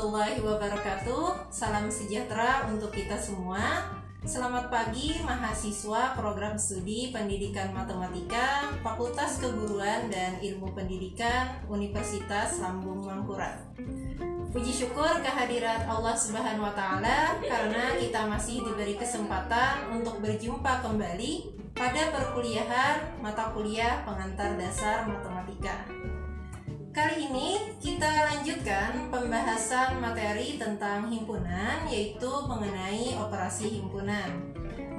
warahmatullahi wabarakatuh. Salam sejahtera untuk kita semua. Selamat pagi mahasiswa program studi Pendidikan Matematika Fakultas Keguruan dan Ilmu Pendidikan Universitas Lambung Mangkurat. Puji syukur kehadirat Allah Subhanahu wa taala karena kita masih diberi kesempatan untuk berjumpa kembali pada perkuliahan mata kuliah pengantar dasar matematika. Kali ini kita lanjutkan pembahasan materi tentang himpunan yaitu mengenai operasi himpunan.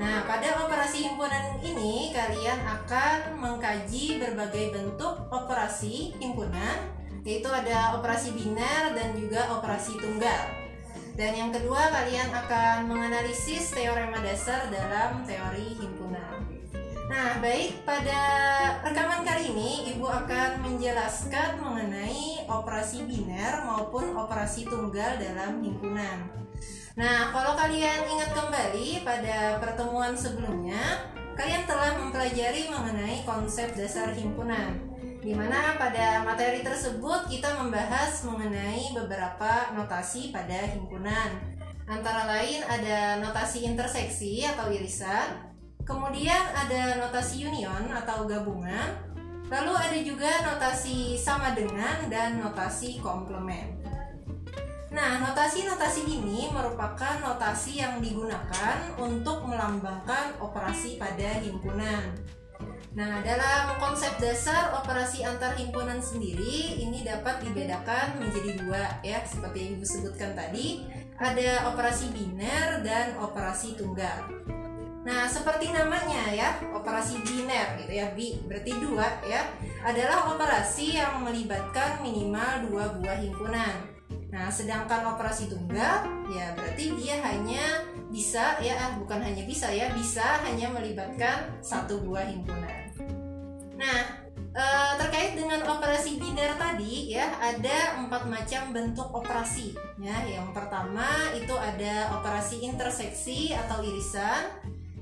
Nah, pada operasi himpunan ini kalian akan mengkaji berbagai bentuk operasi himpunan yaitu ada operasi biner dan juga operasi tunggal. Dan yang kedua kalian akan menganalisis teorema dasar dalam teori himpunan. Nah, baik pada rekaman kali ini Ibu akan menjelaskan mengenai operasi biner maupun operasi tunggal dalam himpunan. Nah, kalau kalian ingat kembali pada pertemuan sebelumnya, kalian telah mempelajari mengenai konsep dasar himpunan. Di mana pada materi tersebut kita membahas mengenai beberapa notasi pada himpunan. Antara lain ada notasi interseksi atau irisan, Kemudian ada notasi union atau gabungan. Lalu ada juga notasi sama dengan dan notasi komplement. Nah, notasi-notasi ini merupakan notasi yang digunakan untuk melambangkan operasi pada himpunan. Nah, dalam konsep dasar operasi antar himpunan sendiri ini dapat dibedakan menjadi dua ya, seperti yang Ibu sebutkan tadi, ada operasi biner dan operasi tunggal. Nah, seperti namanya ya, operasi biner gitu ya, B berarti dua ya, adalah operasi yang melibatkan minimal dua buah himpunan. Nah, sedangkan operasi tunggal ya berarti dia hanya bisa ya, ah, bukan hanya bisa ya, bisa hanya melibatkan satu buah himpunan. Nah, e, terkait dengan operasi biner tadi ya ada empat macam bentuk operasi ya. Yang pertama itu ada operasi interseksi atau irisan.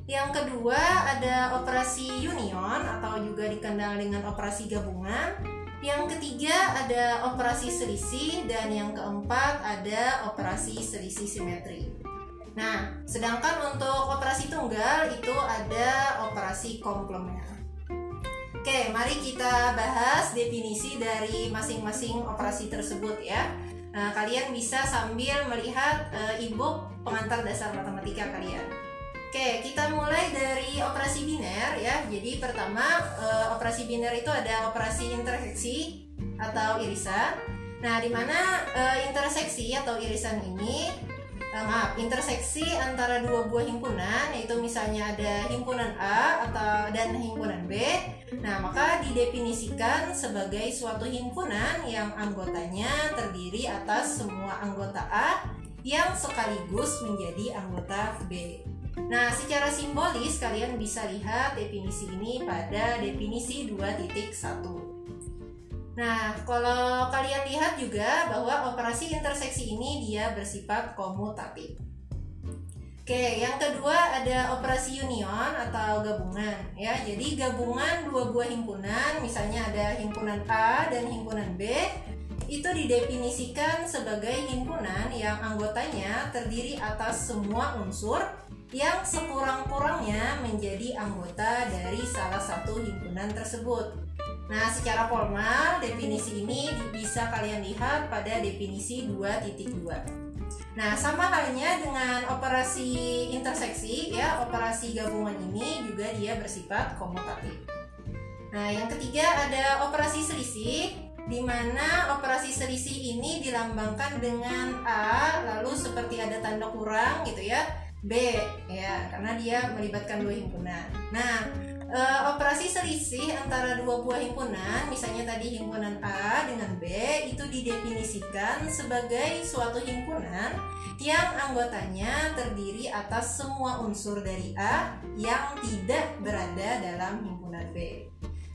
Yang kedua ada operasi union atau juga dikenal dengan operasi gabungan. Yang ketiga ada operasi selisih dan yang keempat ada operasi selisih simetri. Nah, sedangkan untuk operasi tunggal itu ada operasi komplement. Oke, mari kita bahas definisi dari masing-masing operasi tersebut ya. Nah, kalian bisa sambil melihat e, e-book pengantar dasar matematika kalian. Oke, kita mulai dari operasi biner ya. Jadi pertama uh, operasi biner itu ada operasi interseksi atau irisan. Nah, di mana uh, interseksi atau irisan ini uh, maaf, interseksi antara dua buah himpunan yaitu misalnya ada himpunan A atau dan himpunan B. Nah, maka didefinisikan sebagai suatu himpunan yang anggotanya terdiri atas semua anggota A yang sekaligus menjadi anggota B. Nah, secara simbolis kalian bisa lihat definisi ini pada definisi 2.1. Nah, kalau kalian lihat juga bahwa operasi interseksi ini dia bersifat komutatif. Oke, yang kedua ada operasi union atau gabungan ya. Jadi gabungan dua buah himpunan, misalnya ada himpunan A dan himpunan B, itu didefinisikan sebagai himpunan yang anggotanya terdiri atas semua unsur yang sekurang-kurangnya menjadi anggota dari salah satu himpunan tersebut. Nah, secara formal definisi ini bisa kalian lihat pada definisi 2.2. Nah, sama halnya dengan operasi interseksi ya, operasi gabungan ini juga dia bersifat komutatif. Nah, yang ketiga ada operasi selisih di mana operasi selisih ini dilambangkan dengan A lalu seperti ada tanda kurang gitu ya B ya karena dia melibatkan dua himpunan. Nah e, operasi selisih antara dua buah himpunan, misalnya tadi himpunan A dengan B itu didefinisikan sebagai suatu himpunan yang anggotanya terdiri atas semua unsur dari A yang tidak berada dalam himpunan B.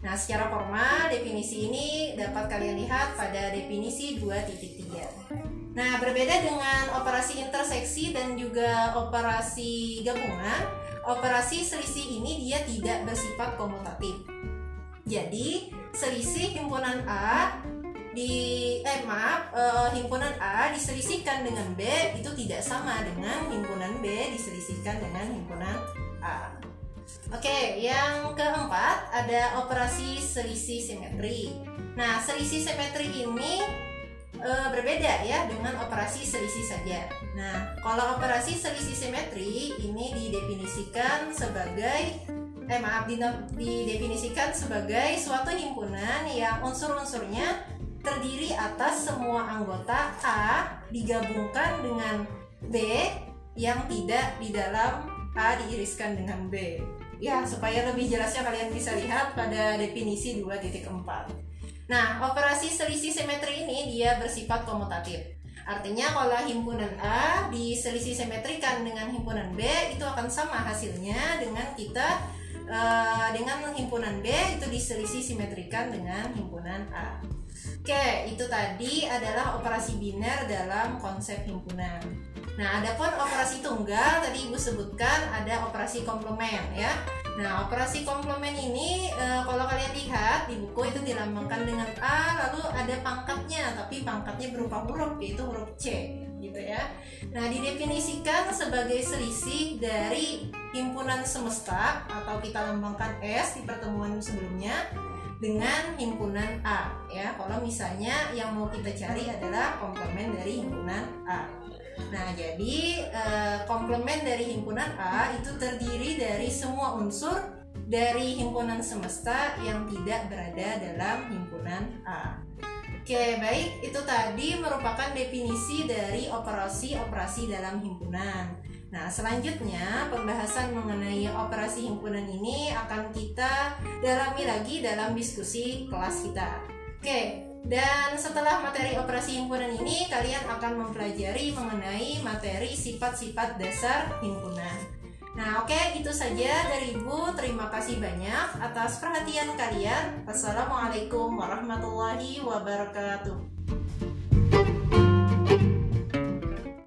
Nah, secara formal definisi ini dapat kalian lihat pada definisi 2.3. Nah, berbeda dengan operasi interseksi dan juga operasi gabungan, operasi selisih ini dia tidak bersifat komutatif. Jadi, selisih himpunan A di eh maaf uh, himpunan A diselisihkan dengan B itu tidak sama dengan himpunan B diselisihkan dengan himpunan A. Oke, yang keempat ada operasi selisih simetri. Nah, selisih simetri ini e, berbeda ya dengan operasi selisih saja. Nah, kalau operasi selisih simetri ini didefinisikan sebagai eh maaf didefinisikan sebagai suatu himpunan yang unsur-unsurnya terdiri atas semua anggota A digabungkan dengan B yang tidak di dalam A diiriskan dengan B. Ya, supaya lebih jelasnya kalian bisa lihat pada definisi 2.4. Nah, operasi selisih simetri ini dia bersifat komutatif. Artinya kalau himpunan A diselisih simetrikan dengan himpunan B itu akan sama hasilnya dengan kita uh, dengan himpunan B diselisih simetrikan dengan himpunan A. Oke, itu tadi adalah operasi biner dalam konsep himpunan. Nah, adapun operasi tunggal tadi Ibu sebutkan ada operasi komplement ya. Nah, operasi komplement ini e, kalau kalian lihat di buku itu dilambangkan dengan A lalu ada pangkatnya, tapi pangkatnya berupa huruf yaitu huruf C gitu ya. Nah, didefinisikan sebagai selisih dari himpunan semesta atau kita lambangkan S di pertemuan sebelumnya dengan himpunan A ya. Kalau misalnya yang mau kita cari adalah komplement dari himpunan A. Nah, jadi eh, komplement dari himpunan A itu terdiri dari semua unsur dari himpunan semesta yang tidak berada dalam himpunan A. Oke, baik, itu tadi merupakan definisi dari operasi-operasi dalam himpunan. Nah, selanjutnya pembahasan mengenai operasi himpunan ini akan kita dalami lagi dalam diskusi kelas kita. Oke, dan setelah materi operasi himpunan ini, kalian akan mempelajari mengenai materi sifat-sifat dasar himpunan. Nah, oke, okay, itu saja dari Ibu. Terima kasih banyak atas perhatian kalian. Wassalamualaikum warahmatullahi wabarakatuh.